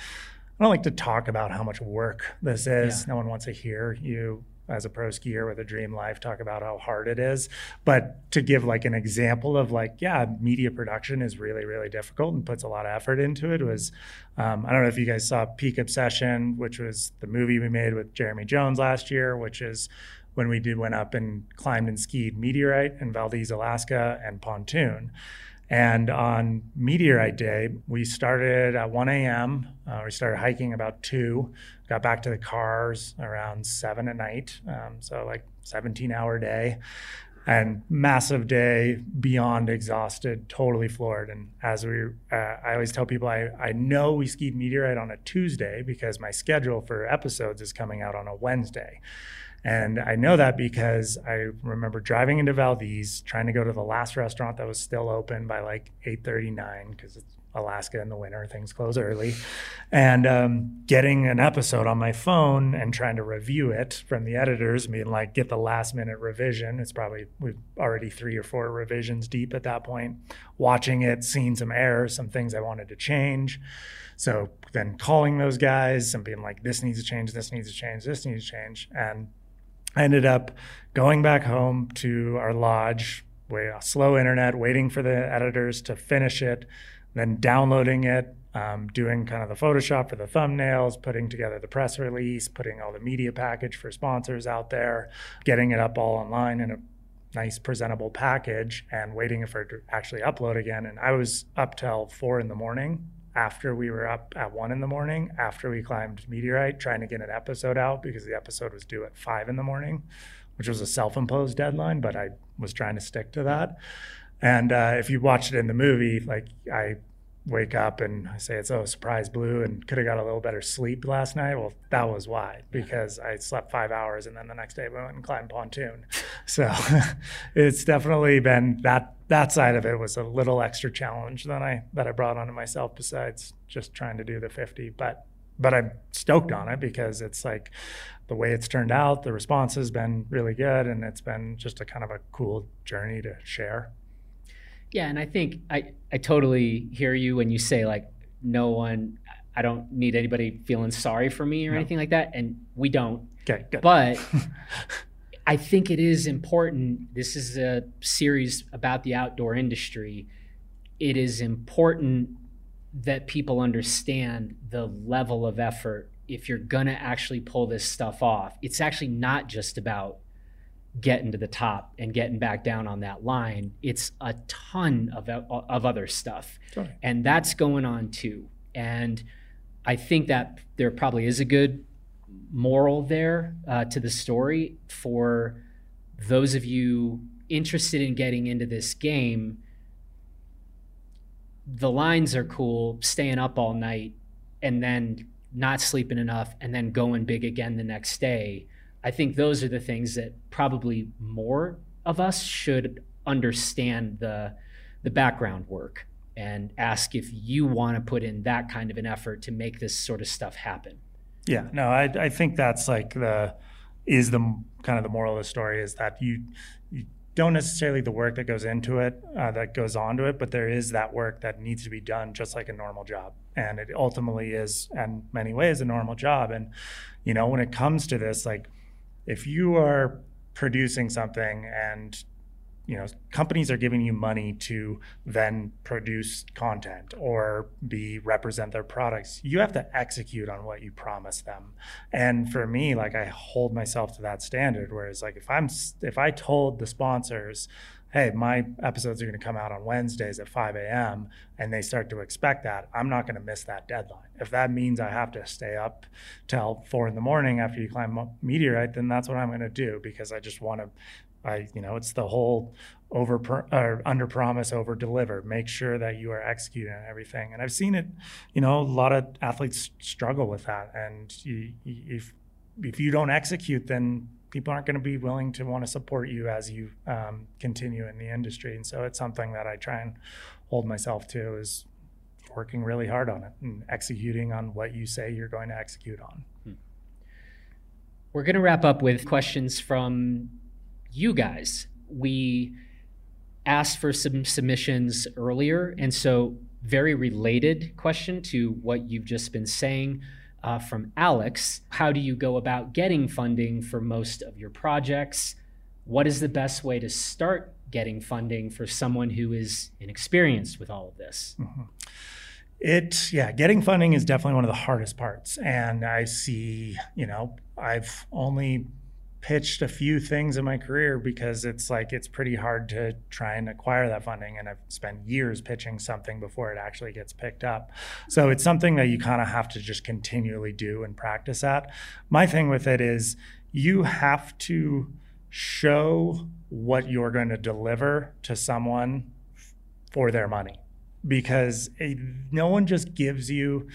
I don't like to talk about how much work this is. Yeah. No one wants to hear you as a pro skier with a dream life talk about how hard it is but to give like an example of like yeah media production is really really difficult and puts a lot of effort into it was um, i don't know if you guys saw peak obsession which was the movie we made with jeremy jones last year which is when we did went up and climbed and skied Meteorite in Valdez, Alaska, and Pontoon. And on Meteorite Day, we started at 1 a.m. Uh, we started hiking about 2, got back to the cars around 7 at night. Um, so, like 17 hour day and massive day, beyond exhausted, totally floored. And as we, uh, I always tell people, I, I know we skied Meteorite on a Tuesday because my schedule for episodes is coming out on a Wednesday. And I know that because I remember driving into Valdez, trying to go to the last restaurant that was still open by like 8:39 because it's Alaska in the winter, things close early, and um, getting an episode on my phone and trying to review it from the editors, being like, get the last minute revision. It's probably we've already three or four revisions deep at that point. Watching it, seeing some errors, some things I wanted to change. So then calling those guys and being like, this needs to change, this needs to change, this needs to change, and I ended up going back home to our lodge, way slow internet, waiting for the editors to finish it, then downloading it, um, doing kind of the Photoshop for the thumbnails, putting together the press release, putting all the media package for sponsors out there, getting it up all online in a nice presentable package, and waiting for it to actually upload again. And I was up till four in the morning after we were up at one in the morning, after we climbed Meteorite, trying to get an episode out because the episode was due at five in the morning, which was a self imposed deadline, but I was trying to stick to that. And uh, if you watched it in the movie, like I wake up and I say it's oh surprise blue and could have got a little better sleep last night. Well, that was why because I slept five hours and then the next day we went and climbed pontoon. So it's definitely been that that side of it was a little extra challenge than I that I brought onto myself besides just trying to do the 50. But but I'm stoked on it because it's like the way it's turned out, the response has been really good and it's been just a kind of a cool journey to share. Yeah, and I think I, I totally hear you when you say like no one I don't need anybody feeling sorry for me or no. anything like that. And we don't. Okay, good. But I think it is important. This is a series about the outdoor industry. It is important that people understand the level of effort if you're going to actually pull this stuff off. It's actually not just about getting to the top and getting back down on that line. It's a ton of, of other stuff. Sorry. And that's going on too. And I think that there probably is a good moral there uh, to the story for those of you interested in getting into this game. The lines are cool, staying up all night and then not sleeping enough and then going big again the next day I think those are the things that probably more of us should understand the the background work and ask if you want to put in that kind of an effort to make this sort of stuff happen. Yeah, no, I, I think that's like the is the kind of the moral of the story is that you you don't necessarily the work that goes into it uh, that goes onto it, but there is that work that needs to be done just like a normal job, and it ultimately is in many ways a normal job. And you know, when it comes to this, like if you are producing something and you know companies are giving you money to then produce content or be represent their products you have to execute on what you promise them. And for me like i hold myself to that standard whereas like if i'm if i told the sponsors hey, my episodes are going to come out on Wednesdays at 5 a.m. and they start to expect that, I'm not going to miss that deadline. If that means I have to stay up till four in the morning after you climb up meteorite, then that's what I'm going to do because I just want to. I, you know, it's the whole over or under promise, over deliver. Make sure that you are executing everything. And I've seen it, you know, a lot of athletes struggle with that. And you, if if you don't execute, then people aren't going to be willing to want to support you as you um, continue in the industry. And so it's something that I try and hold myself to is working really hard on it and executing on what you say you're going to execute on. Hmm. We're going to wrap up with questions from you guys. We asked for some submissions earlier, and so very related question to what you've just been saying uh, from Alex. How do you go about getting funding for most of your projects? What is the best way to start getting funding for someone who is inexperienced with all of this? Mm-hmm. It, yeah, getting funding is definitely one of the hardest parts. And I see, you know, I've only pitched a few things in my career because it's like it's pretty hard to try and acquire that funding and I've spent years pitching something before it actually gets picked up. So it's something that you kind of have to just continually do and practice at. My thing with it is you have to show what you're going to deliver to someone for their money because eh, no one just gives you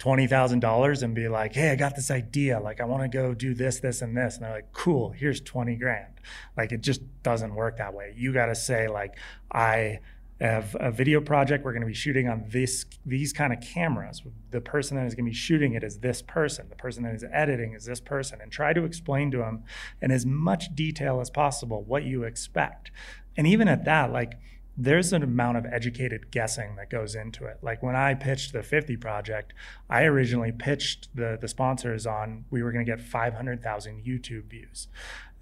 $20,000 and be like, hey, I got this idea. Like, I want to go do this, this, and this. And they're like, cool, here's 20 grand. Like, it just doesn't work that way. You got to say, like, I have a video project. We're going to be shooting on this, these kind of cameras. The person that is going to be shooting it is this person. The person that is editing is this person. And try to explain to them in as much detail as possible what you expect. And even at that, like, there's an amount of educated guessing that goes into it. Like when I pitched the 50 project, I originally pitched the the sponsors on we were going to get 500,000 YouTube views.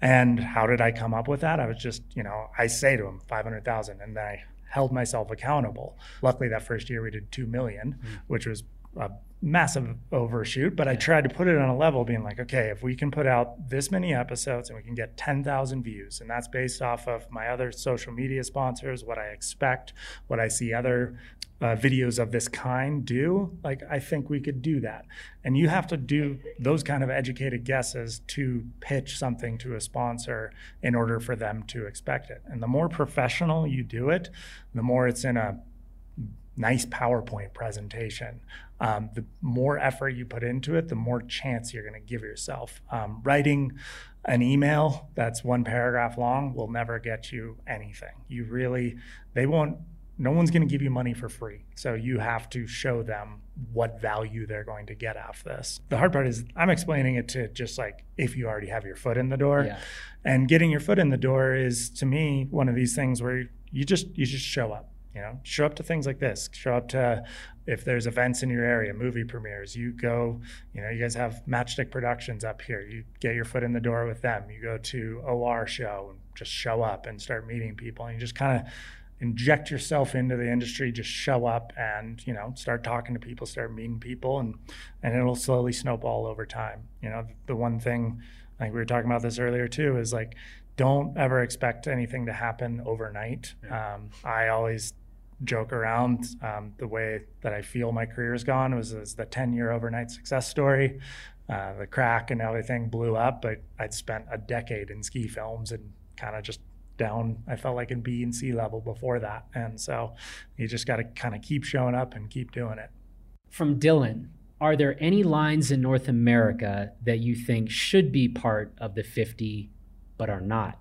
And how did I come up with that? I was just, you know, I say to them 500,000 and then I held myself accountable. Luckily that first year we did 2 million, mm-hmm. which was a massive overshoot, but I tried to put it on a level being like, okay, if we can put out this many episodes and we can get 10,000 views, and that's based off of my other social media sponsors, what I expect, what I see other uh, videos of this kind do, like, I think we could do that. And you have to do those kind of educated guesses to pitch something to a sponsor in order for them to expect it. And the more professional you do it, the more it's in a nice PowerPoint presentation. Um, the more effort you put into it, the more chance you're going to give yourself. Um, writing an email that's one paragraph long will never get you anything. You really, they won't, no one's going to give you money for free. So you have to show them what value they're going to get off this. The hard part is I'm explaining it to just like if you already have your foot in the door. Yeah. And getting your foot in the door is to me one of these things where you just you just show up you know show up to things like this. Show up to if there's events in your area movie premieres you go you know you guys have matchstick productions up here. You get your foot in the door with them. You go to or show and just show up and start meeting people. And you just kind of inject yourself into the industry just show up and you know start talking to people start meeting people and and it'll slowly snowball over time. You know the one thing like we were talking about this earlier too is like don't ever expect anything to happen overnight. Yeah. Um, I always joke around. Um, the way that I feel my career has gone was, was the 10 year overnight success story. Uh, the crack and everything blew up, but I'd spent a decade in ski films and kind of just down. I felt like in B and C level before that. And so you just got to kind of keep showing up and keep doing it. From Dylan, are there any lines in North America that you think should be part of the 50 but are not?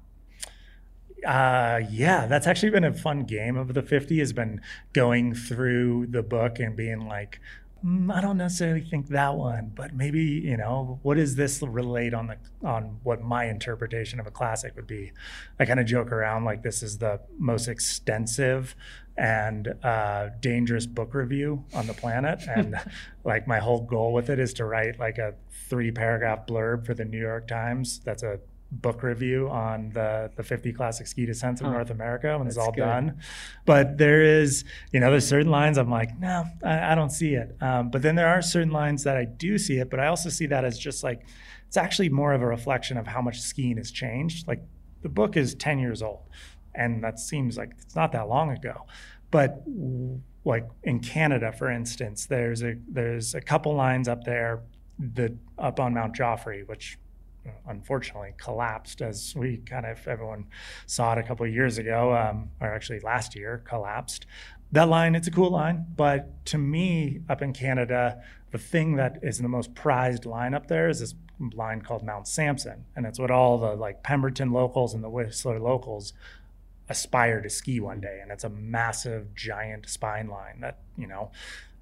Uh, yeah, that's actually been a fun game of the 50 has been going through the book and being like, mm, I don't necessarily think that one, but maybe, you know, what does this relate on the on what my interpretation of a classic would be? I kind of joke around like this is the most extensive and uh, dangerous book review on the planet. And like my whole goal with it is to write like a three paragraph blurb for the New York Times. That's a book review on the the 50 classic ski descents of. North America when it's all good. done. But there is, you know, there's certain lines I'm like, no, I, I don't see it. Um, but then there are certain lines that I do see it, but I also see that as just like it's actually more of a reflection of how much skiing has changed. Like the book is 10 years old. And that seems like it's not that long ago. But like in Canada, for instance, there's a there's a couple lines up there, the up on Mount Joffre, which unfortunately collapsed as we kind of everyone saw it a couple of years ago, um, or actually last year collapsed. That line, it's a cool line, but to me, up in Canada, the thing that is the most prized line up there is this line called Mount Sampson, and it's what all the like Pemberton locals and the Whistler locals aspire to ski one day. And it's a massive, giant spine line that you know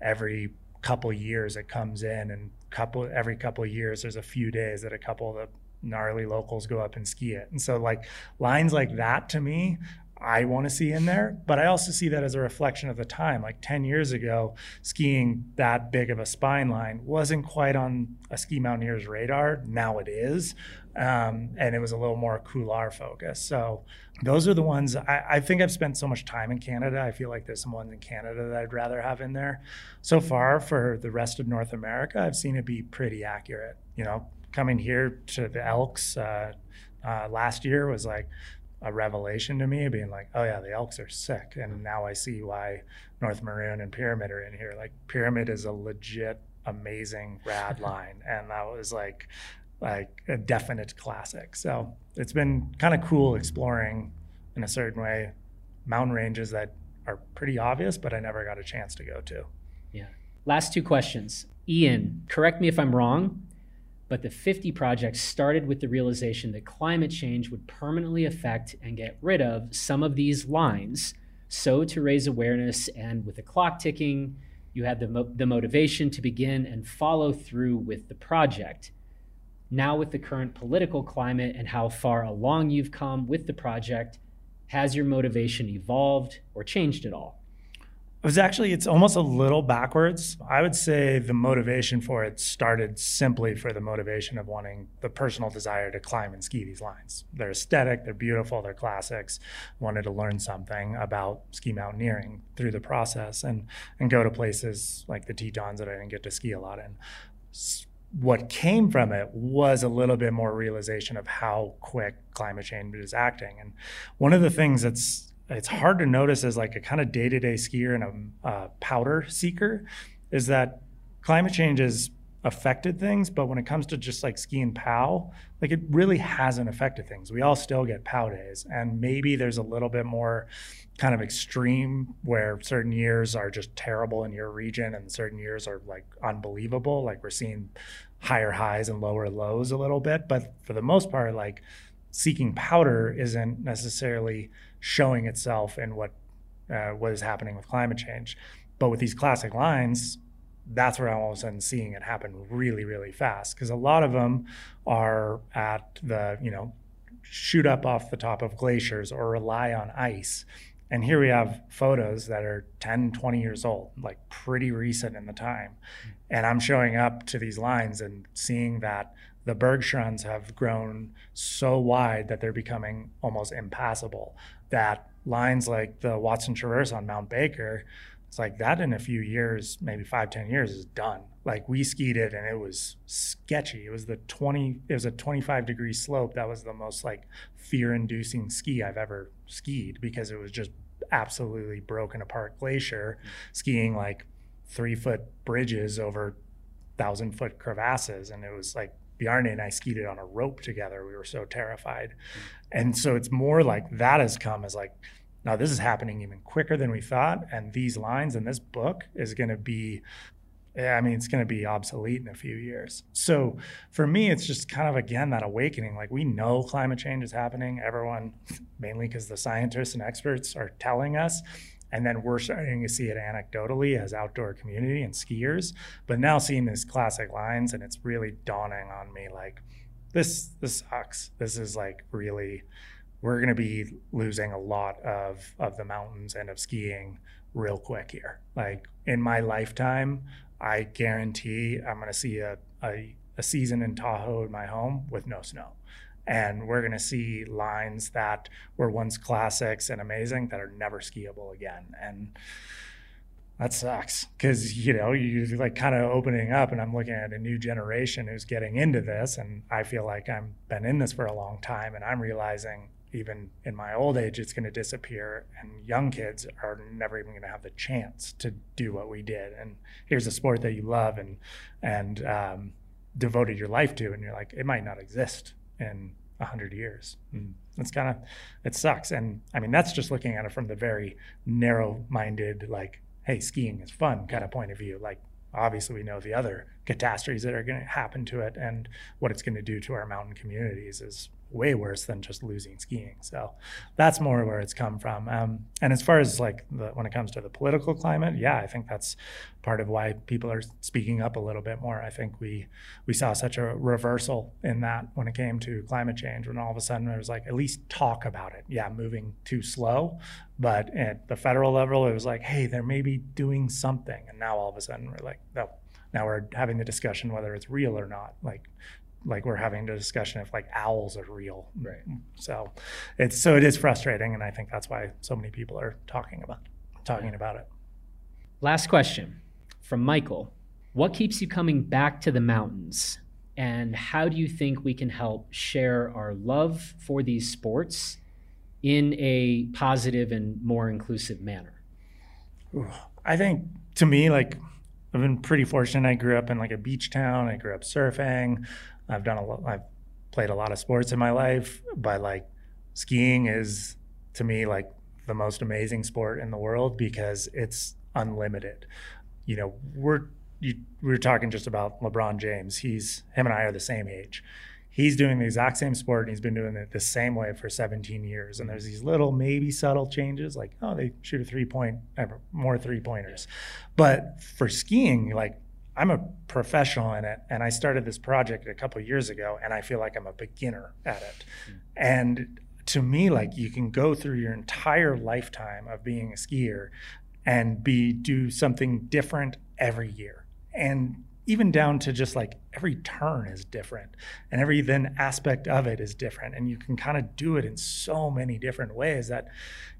every couple years it comes in, and couple every couple of years there's a few days that a couple of the gnarly locals go up and ski it. And so like lines like that to me I want to see in there, but I also see that as a reflection of the time. Like 10 years ago, skiing that big of a spine line wasn't quite on a ski mountaineer's radar. Now it is. Um, and it was a little more couloir focus. So those are the ones I, I, think I've spent so much time in Canada. I feel like there's some ones in Canada that I'd rather have in there. So far, for the rest of North America, I've seen it be pretty accurate. You know, coming here to the Elks uh, uh, last year was like, a revelation to me, being like, oh yeah, the Elks are sick, and now I see why North Maroon and Pyramid are in here. Like Pyramid is a legit, amazing rad line, and that was like, like a definite classic. So it's been kind of cool exploring in a certain way mountain ranges that are pretty obvious, but I never got a chance to go to. Yeah. Last two questions. Ian, correct me if I'm wrong. But the 50 project started with the realization that climate change would permanently affect and get rid of some of these lines. So, to raise awareness and with the clock ticking, you had the, mo- the motivation to begin and follow through with the project. Now, with the current political climate and how far along you've come with the project, has your motivation evolved or changed at all? It was actually, it's almost a little backwards. I would say the motivation for it started simply for the motivation of wanting the personal desire to climb and ski these lines. They're aesthetic, they're beautiful, they're classics. Wanted to learn something about ski mountaineering through the process and, and go to places like the Tetons that I didn't get to ski a lot in. What came from it was a little bit more realization of how quick climate change is acting. And one of the things that's it's hard to notice as like a kind of day-to-day skier and a uh, powder seeker is that climate change has affected things but when it comes to just like ski and pow like it really hasn't affected things we all still get pow days and maybe there's a little bit more kind of extreme where certain years are just terrible in your region and certain years are like unbelievable like we're seeing higher highs and lower lows a little bit but for the most part like seeking powder isn't necessarily showing itself in what uh, what is happening with climate change. But with these classic lines, that's where I'm all of a sudden seeing it happen really, really fast because a lot of them are at the you know shoot up off the top of glaciers or rely on ice. And here we have photos that are 10, 20 years old, like pretty recent in the time. Hmm. And I'm showing up to these lines and seeing that the bergschrunds have grown so wide that they're becoming almost impassable. That lines like the Watson Traverse on Mount Baker, it's like that in a few years, maybe five, ten years is done. Like we skied it and it was sketchy. It was the 20, it was a 25 degree slope. That was the most like fear inducing ski I've ever skied because it was just absolutely broken apart glacier, skiing like three foot bridges over thousand foot crevasses. And it was like Bjarne and I skied it on a rope together. We were so terrified. Mm. And so it's more like that has come as like, now this is happening even quicker than we thought. And these lines in this book is going to be, I mean, it's going to be obsolete in a few years. So for me, it's just kind of again that awakening. Like we know climate change is happening. Everyone, mainly because the scientists and experts are telling us. And then we're starting to see it anecdotally as outdoor community and skiers. But now seeing these classic lines, and it's really dawning on me like, this this sucks. This is like really, we're going to be losing a lot of of the mountains and of skiing real quick here. Like in my lifetime, I guarantee I'm going to see a, a a season in Tahoe in my home with no snow and we're going to see lines that were once classics and amazing that are never skiable again and that sucks because you know you're like kind of opening up and i'm looking at a new generation who's getting into this and i feel like i've been in this for a long time and i'm realizing even in my old age, it's going to disappear, and young kids are never even going to have the chance to do what we did. And here's a sport that you love and and um, devoted your life to, and you're like, it might not exist in a hundred years. And it's kind of it sucks. And I mean, that's just looking at it from the very narrow-minded, like, hey, skiing is fun kind of point of view. Like obviously we know the other catastrophes that are going to happen to it and what it's going to do to our mountain communities is way worse than just losing skiing. So that's more where it's come from. Um, and as far as like the, when it comes to the political climate, yeah, I think that's part of why people are speaking up a little bit more. I think we we saw such a reversal in that when it came to climate change, when all of a sudden it was like at least talk about it. Yeah, moving too slow, but at the federal level, it was like, hey, they're maybe doing something, and now all of a sudden we're like, no. Now we're having the discussion whether it's real or not. Like like we're having a discussion if like owls are real. Right. So it's so it is frustrating, and I think that's why so many people are talking about talking about it. Last question from Michael: What keeps you coming back to the mountains, and how do you think we can help share our love for these sports in a positive and more inclusive manner? I think to me, like I've been pretty fortunate. I grew up in like a beach town. I grew up surfing. I've done a lot. I've played a lot of sports in my life, but like skiing is to me like the most amazing sport in the world because it's unlimited. You know, we're you, we were talking just about LeBron James. He's him and I are the same age. He's doing the exact same sport and he's been doing it the same way for 17 years. And there's these little maybe subtle changes, like oh they shoot a three point more three pointers, but for skiing, like I'm a professional in it, and I started this project a couple years ago, and I feel like I'm a beginner at it. Mm. And to me, like you can go through your entire lifetime of being a skier and be do something different every year, and even down to just like every turn is different, and every then aspect of it is different, and you can kind of do it in so many different ways that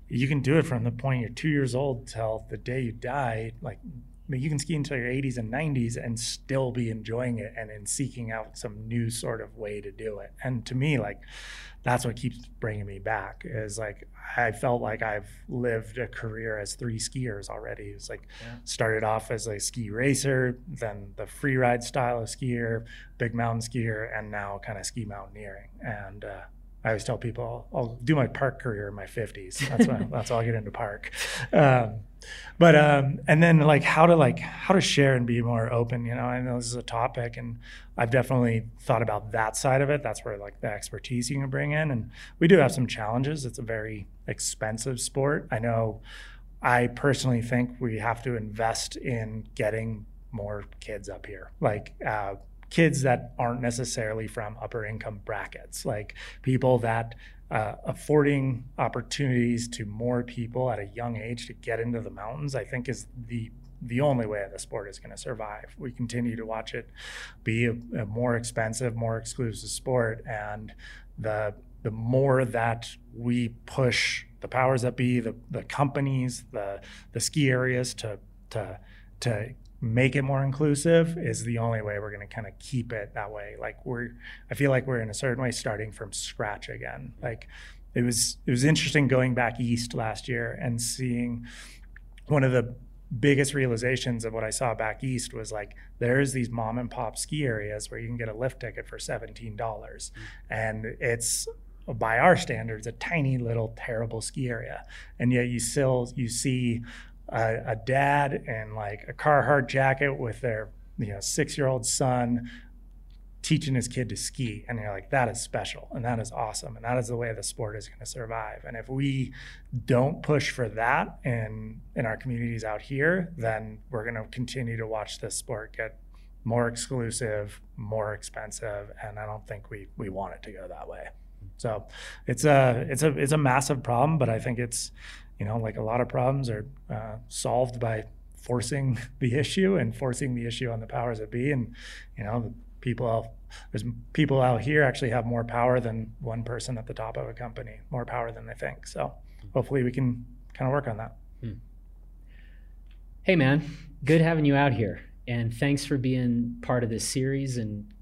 you can do it from the point you're two years old till the day you die, like I mean, you can ski until your 80s and 90s and still be enjoying it and in seeking out some new sort of way to do it. And to me, like, that's what keeps bringing me back is like, I felt like I've lived a career as three skiers already. It's like, yeah. started off as a ski racer, then the free ride style of skier, big mountain skier, and now kind of ski mountaineering. And, uh, I always tell people I'll, I'll, do my park career in my 50s. That's when that's all I get into park. Um, but um, and then like how to like how to share and be more open. You know, I know this is a topic, and I've definitely thought about that side of it. That's where like the expertise you can bring in, and we do have some challenges. It's a very expensive sport. I know. I personally think we have to invest in getting more kids up here. Like uh, kids that aren't necessarily from upper income brackets, like people that uh, affording opportunities to more people at a young age to get into the mountains, I think is the the only way the sport is going to survive. We continue to watch it be a, a more expensive, more exclusive sport, and the the more that we push the powers that be, the the companies, the the ski areas to to to make it more inclusive is the only way we're going to kind of keep it that way. Like we're i feel like we're in a certain way starting from scratch again. Like it was it was interesting going back east last year and seeing one of the biggest realizations of what i saw back east was like there's these mom and pop ski areas where you can get a lift ticket for $17 mm. and it's by our standards a tiny little terrible ski area. And yet you still you see a, a dad and like a Carhartt jacket with their you know six year old son teaching his kid to ski. And you're like that is special and that is awesome and that is the way the sport is going to survive. And if we don't push for that in in our communities out here then we're going to continue to watch this sport get more exclusive more expensive and i don't think we we want it to go that way. So it's a it's a it's a massive problem but i think it's you know, like a lot of problems are uh, solved by forcing the issue and forcing the issue on the powers that be. And, you know, the people out, there's people out here actually have more power than one person at the top of a company, more power than they think. So hopefully we can kind of work on that. Hmm. Hey, man, good having you out here. And thanks for being part of this series and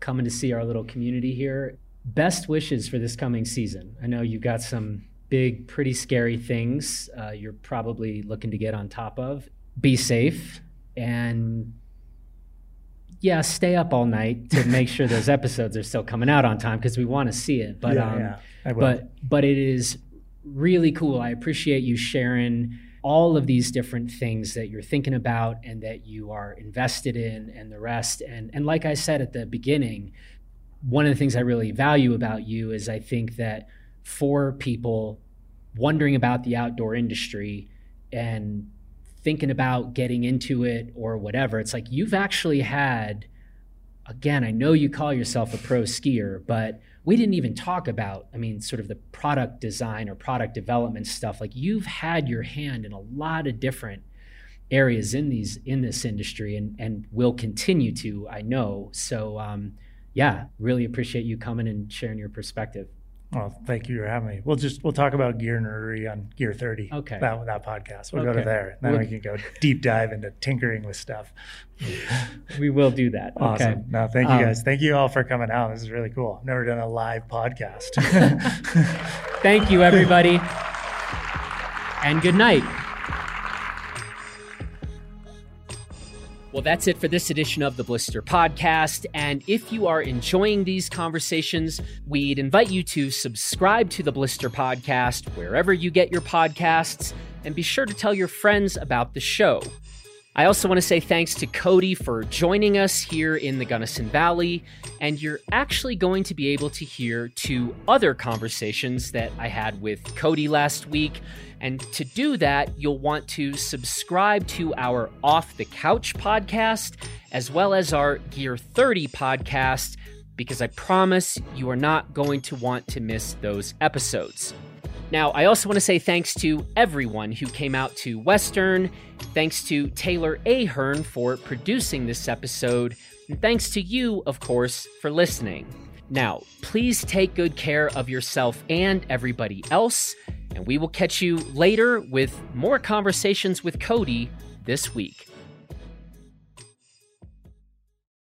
coming to see our little community here. best wishes for this coming season. I know you've got some big, pretty scary things uh, you're probably looking to get on top of. Be safe and yeah, stay up all night to make sure those episodes are still coming out on time because we want to see it. But Yeah, um, yeah, but but it is really cool. I appreciate you sharing all of these different things that you're thinking about and that you are invested in and the rest. And and like I said at the beginning, one of the things I really value about you is I think that for people wondering about the outdoor industry and thinking about getting into it or whatever, it's like you've actually had again, I know you call yourself a pro skier, but we didn't even talk about, I mean, sort of the product design or product development stuff. Like you've had your hand in a lot of different areas in these in this industry and and will continue to, I know. So um, yeah, really appreciate you coming and sharing your perspective. Well, thank you for having me. We'll just we'll talk about gear nerdery on Gear 30. Okay. That that podcast. We'll go to there. Then We'll- we can go deep dive into tinkering with stuff. We will do that. Awesome. Okay. No, thank you Um, guys. Thank you all for coming out. This is really cool. I've never done a live podcast. Thank you, everybody. And good night. Well, that's it for this edition of the Blister Podcast. And if you are enjoying these conversations, we'd invite you to subscribe to the Blister Podcast wherever you get your podcasts and be sure to tell your friends about the show. I also want to say thanks to Cody for joining us here in the Gunnison Valley. And you're actually going to be able to hear two other conversations that I had with Cody last week. And to do that, you'll want to subscribe to our Off the Couch podcast, as well as our Gear 30 podcast, because I promise you are not going to want to miss those episodes. Now, I also want to say thanks to everyone who came out to Western. Thanks to Taylor Ahern for producing this episode. And thanks to you, of course, for listening. Now, please take good care of yourself and everybody else. And we will catch you later with more conversations with Cody this week.